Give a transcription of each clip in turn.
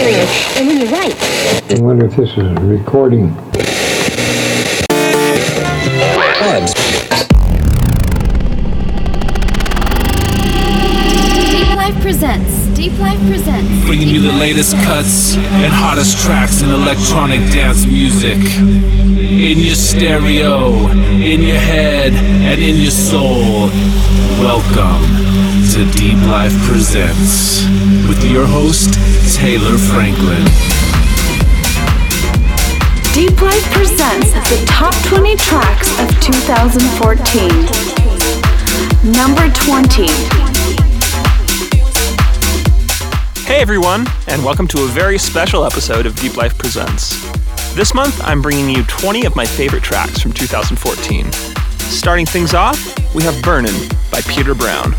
And when you write, I wonder if this is a recording. Deep Life presents. Deep Life presents. bringing you the latest cuts and hottest tracks in electronic dance music. In your stereo, in your head, and in your soul. Welcome to Deep Life Presents with your host, Taylor Franklin. Deep Life presents the top 20 tracks of 2014. Number 20. Hey everyone, and welcome to a very special episode of Deep Life Presents. This month, I'm bringing you 20 of my favorite tracks from 2014. Starting things off, we have Burnin' by Peter Brown.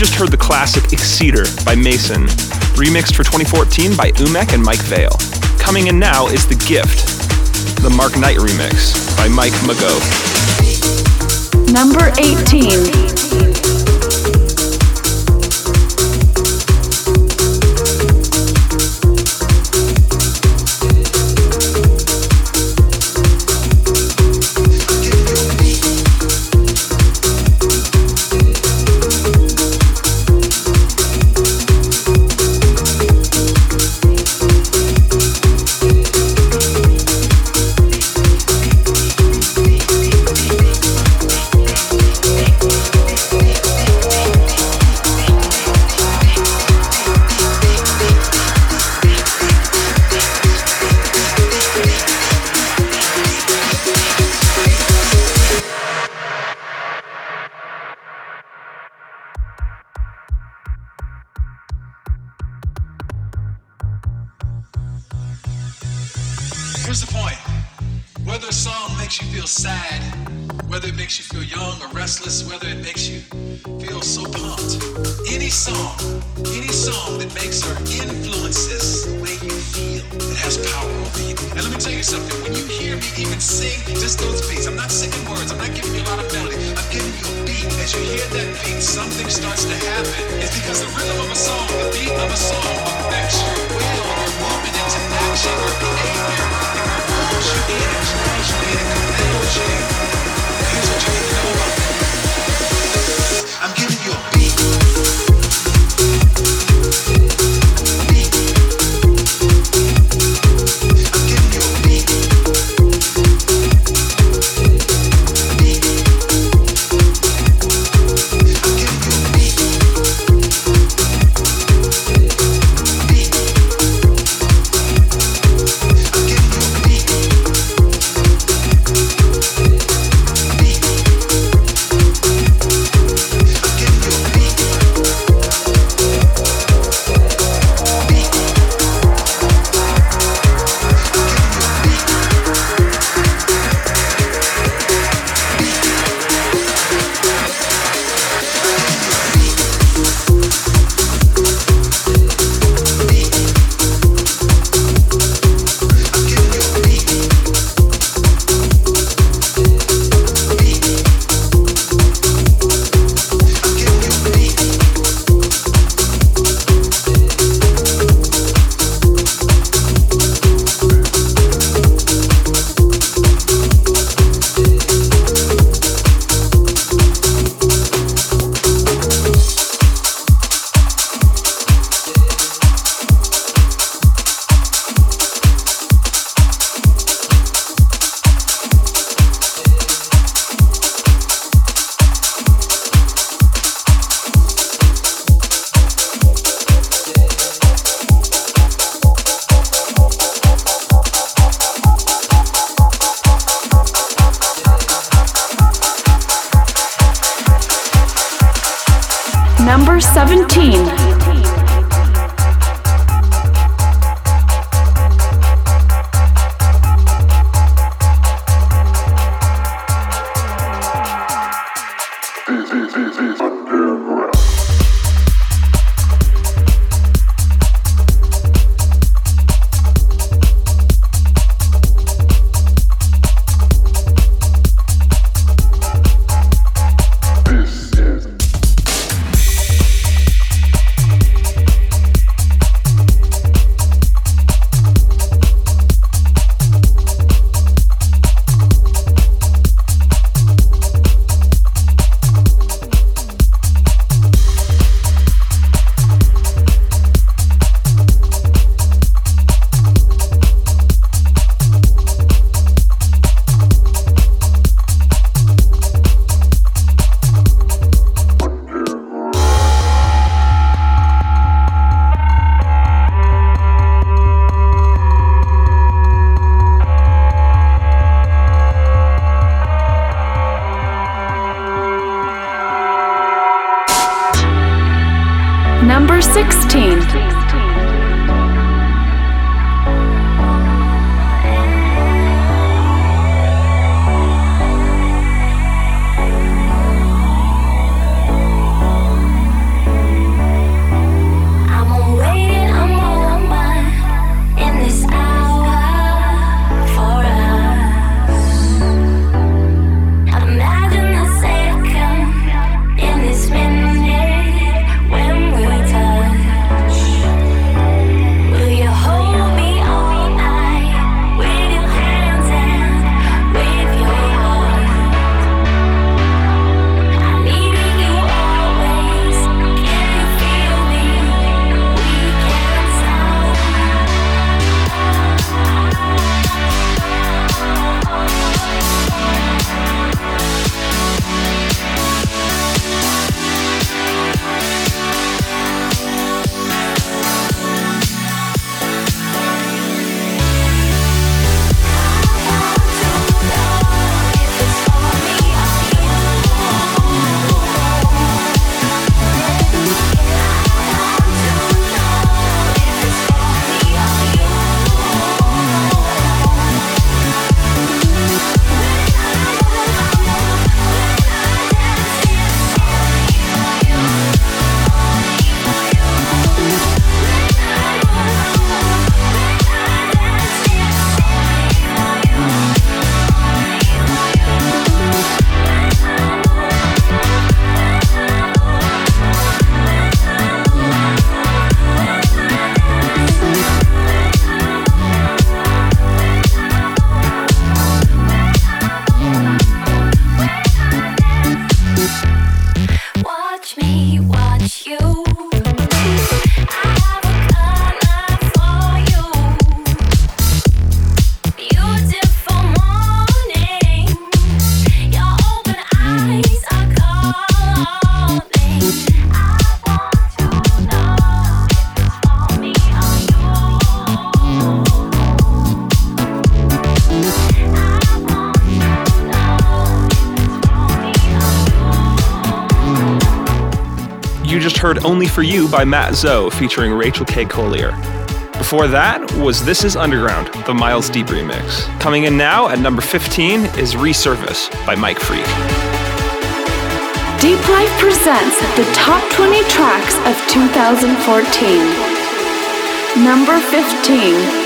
just heard the classic Exceeder by Mason, remixed for 2014 by Umek and Mike Vale. Coming in now is The Gift, the Mark Knight remix by Mike Mago. Number 18. Only For You by Matt Zoe featuring Rachel K. Collier. Before that was This Is Underground, the Miles Deep remix. Coming in now at number 15 is Resurface by Mike Freak. Deep Life presents the top 20 tracks of 2014. Number 15.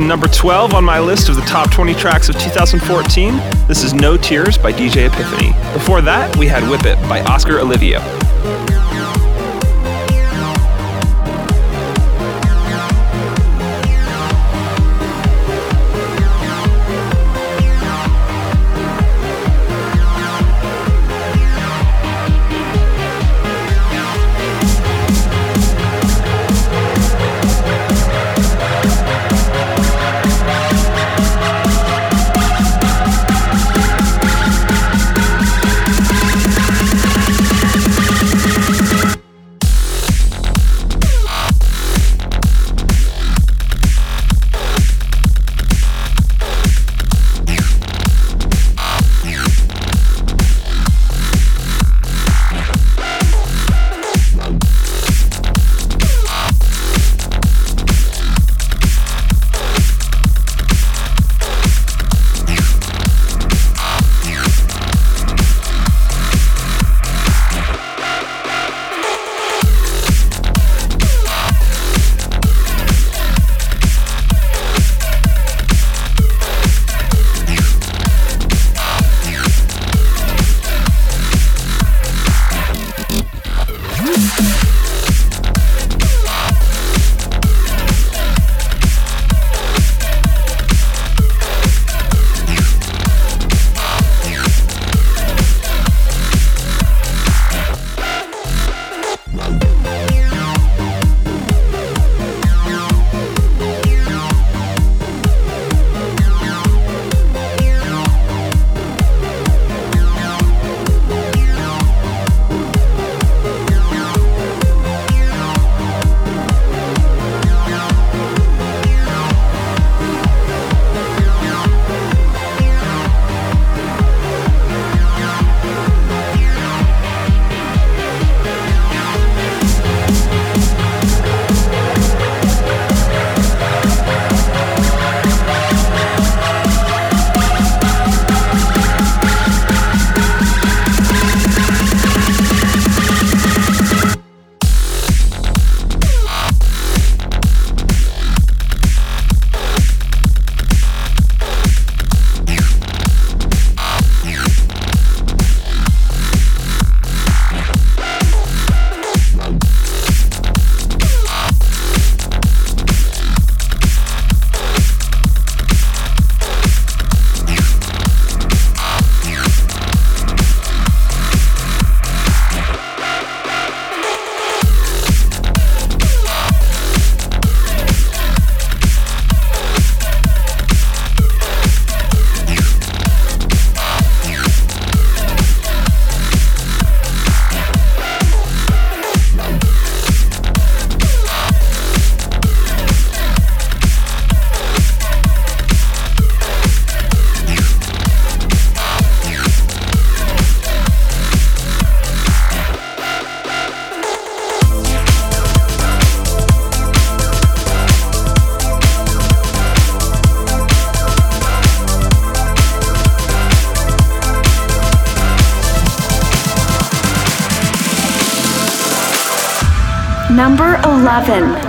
To number 12 on my list of the top 20 tracks of 2014. This is No Tears by DJ Epiphany. Before that, we had Whip It by Oscar Olivio. Number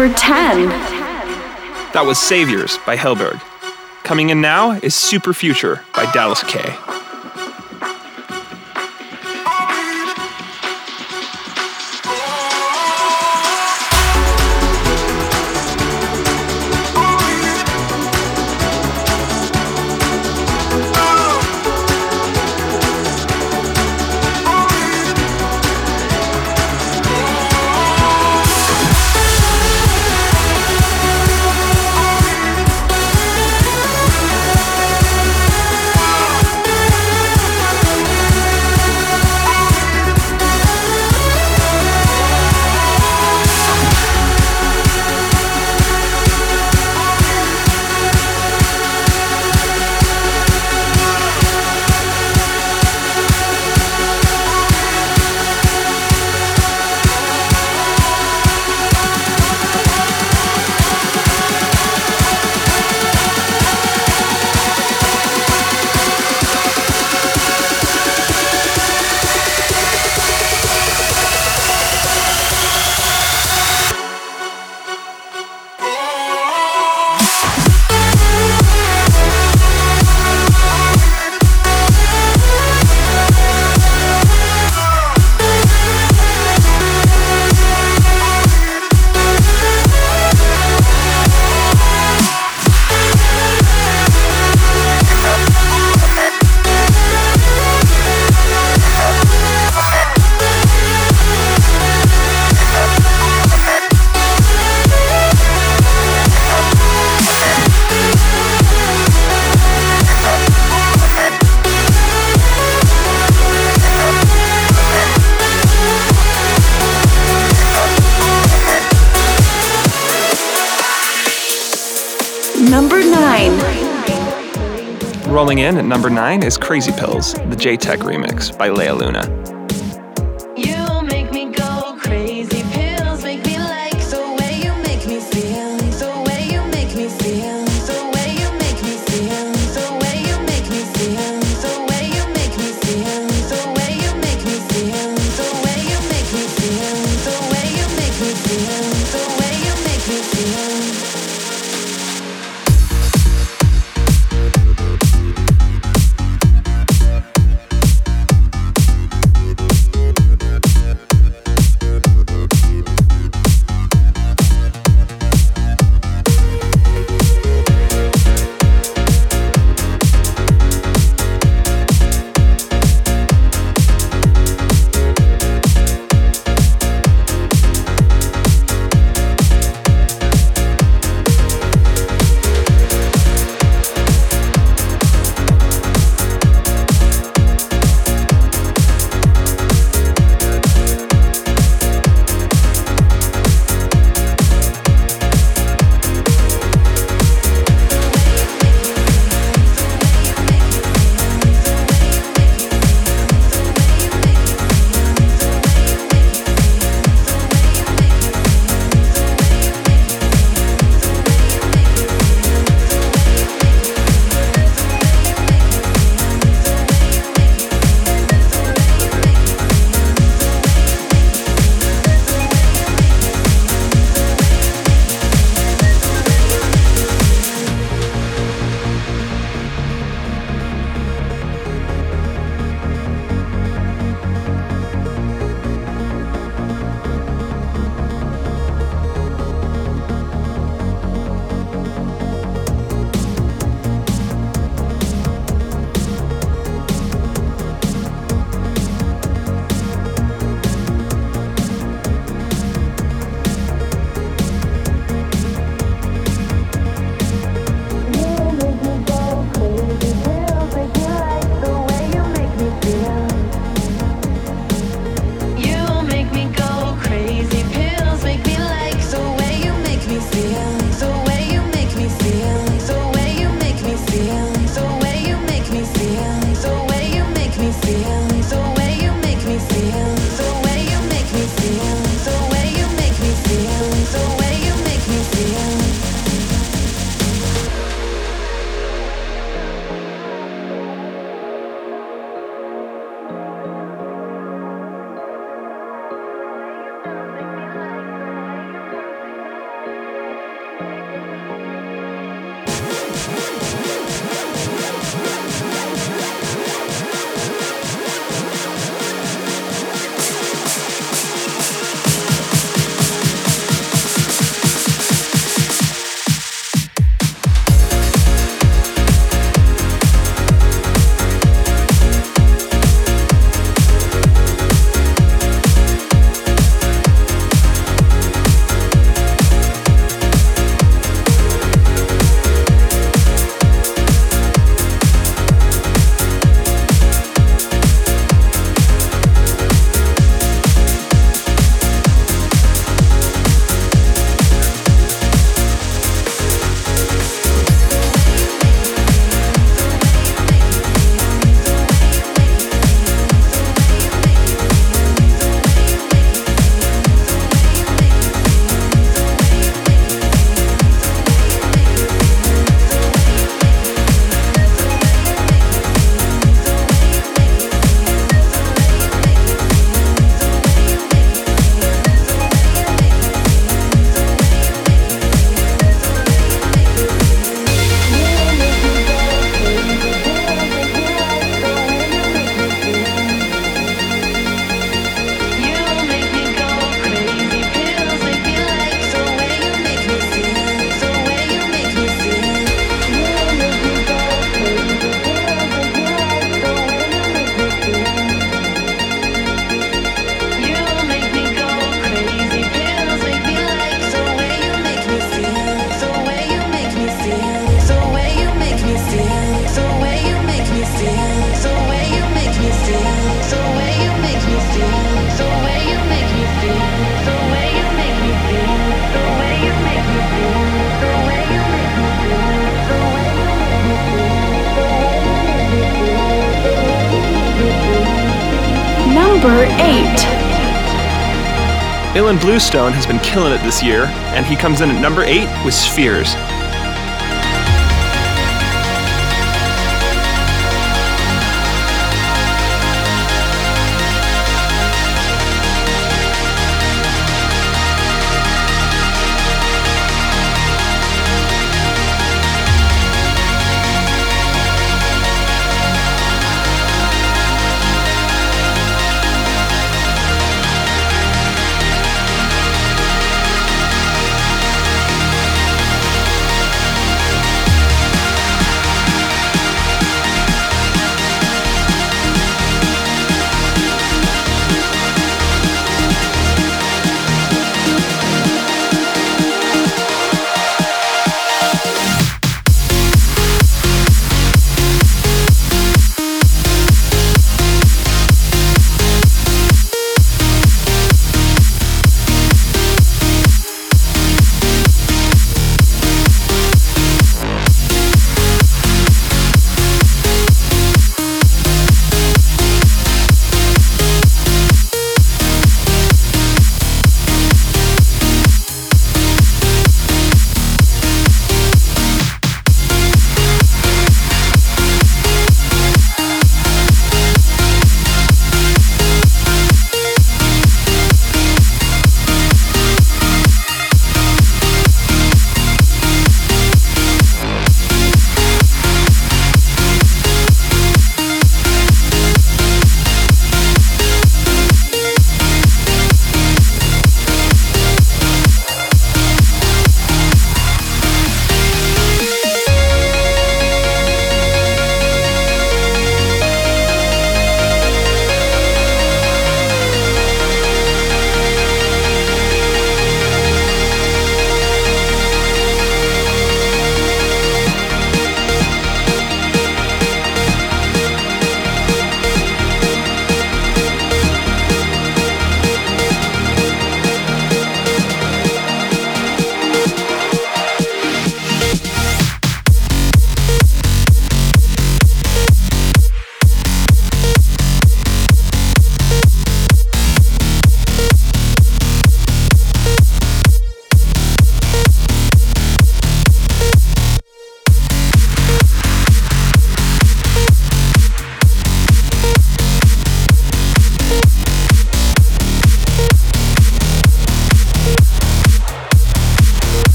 number 10. That was Saviors by Hellberg. Coming in now is Super Future by Dallas K. Rolling in at number 9 is Crazy Pills, the J Tech remix by Lea Luna. Bluestone has been killing it this year, and he comes in at number 8 with Spheres.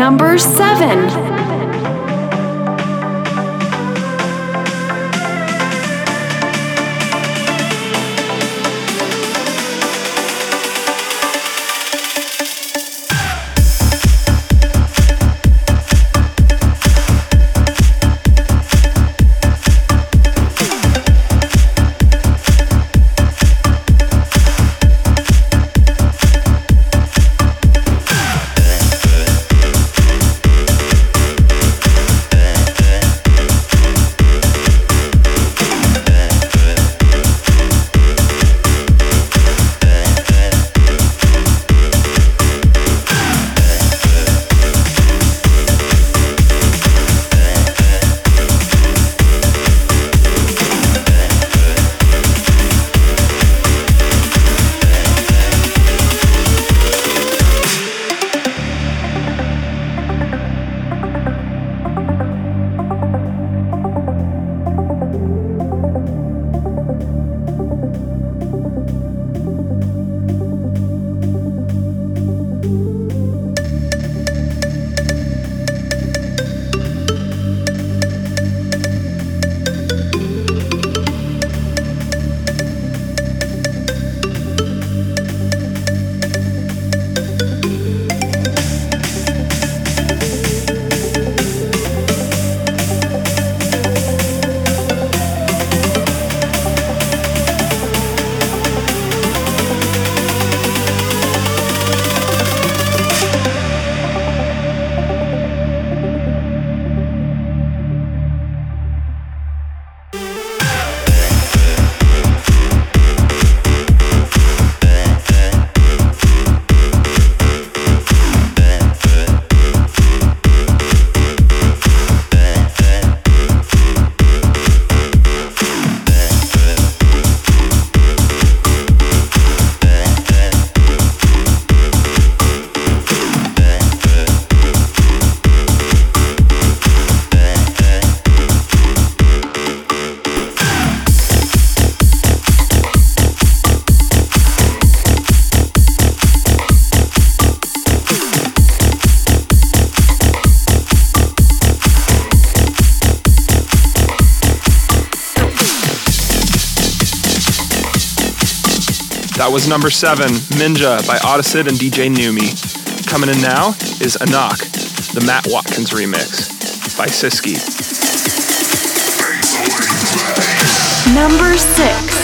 Number 7. Was number seven, Minja by Audicid and DJ Numi. Coming in now is Anak, the Matt Watkins remix by Siski. Number 6.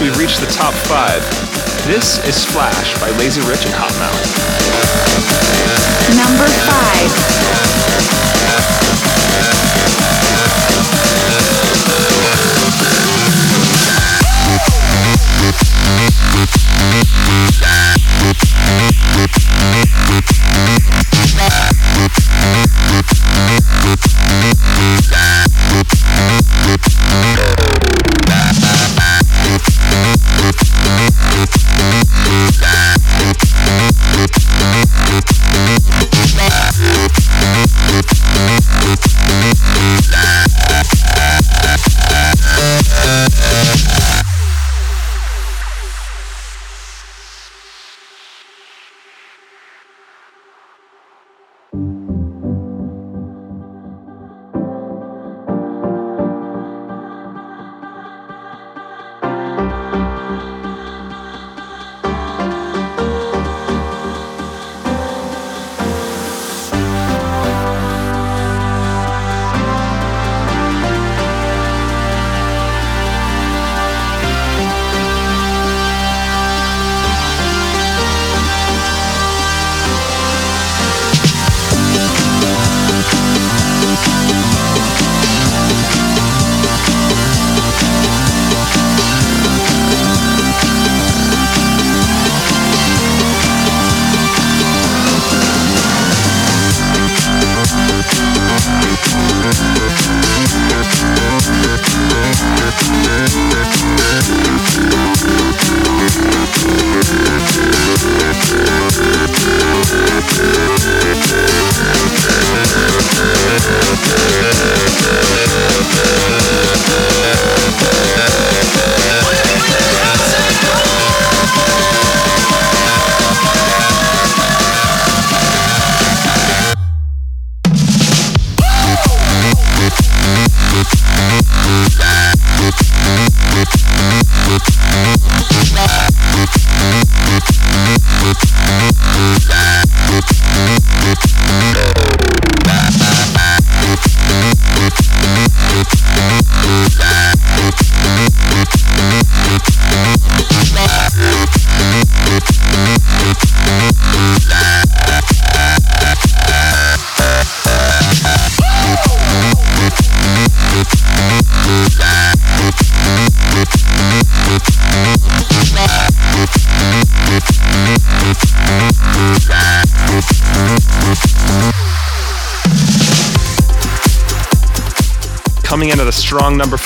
We've reached the top five. This is Flash by Lazy Rich and Hot Mouth. Number 5. Strong number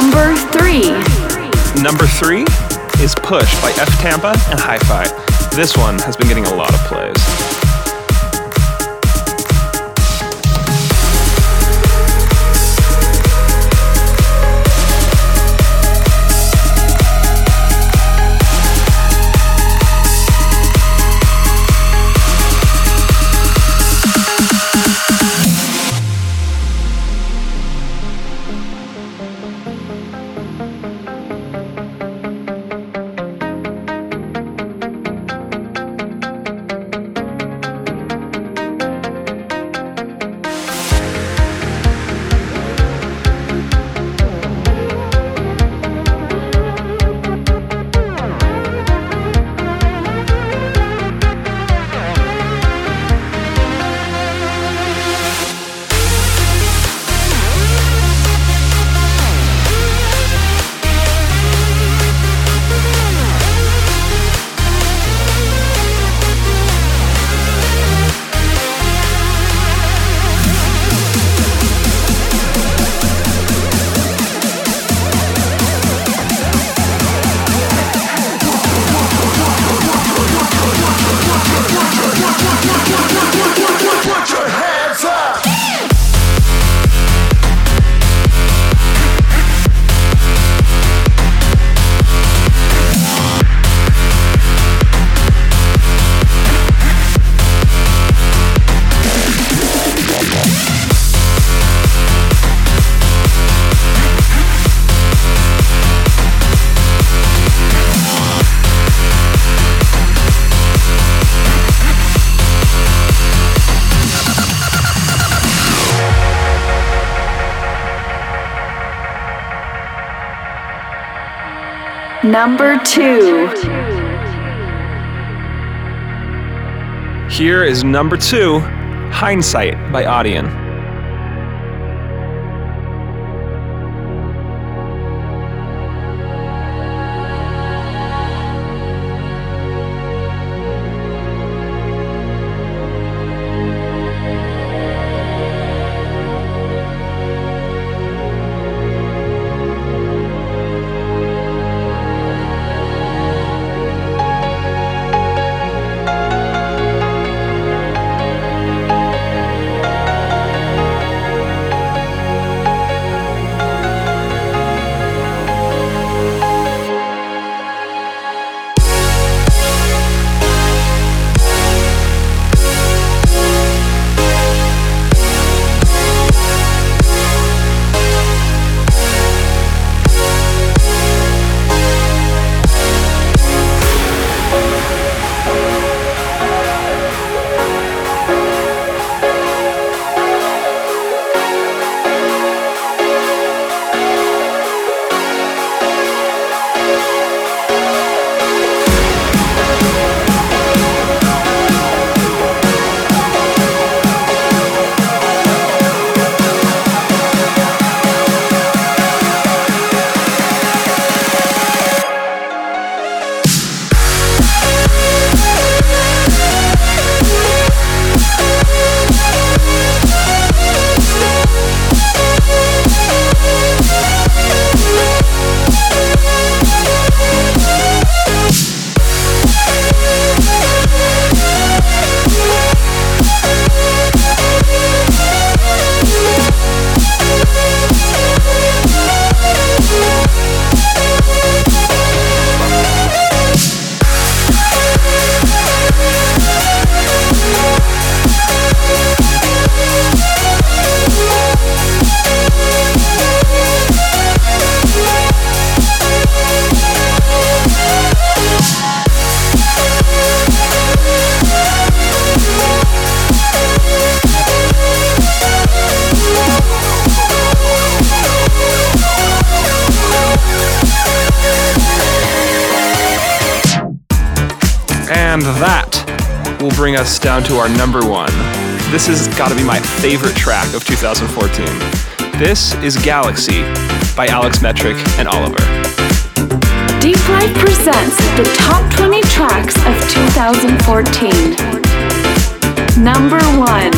Number three. Number three is Push by F Tampa and Hi Fi. This one has been getting a lot of plays. Number two. Here is number two, Hindsight by Audion. Down to our number one. This has got to be my favorite track of 2014. This is Galaxy by Alex Metric and Oliver. Deep Life presents the top 20 tracks of 2014. Number one.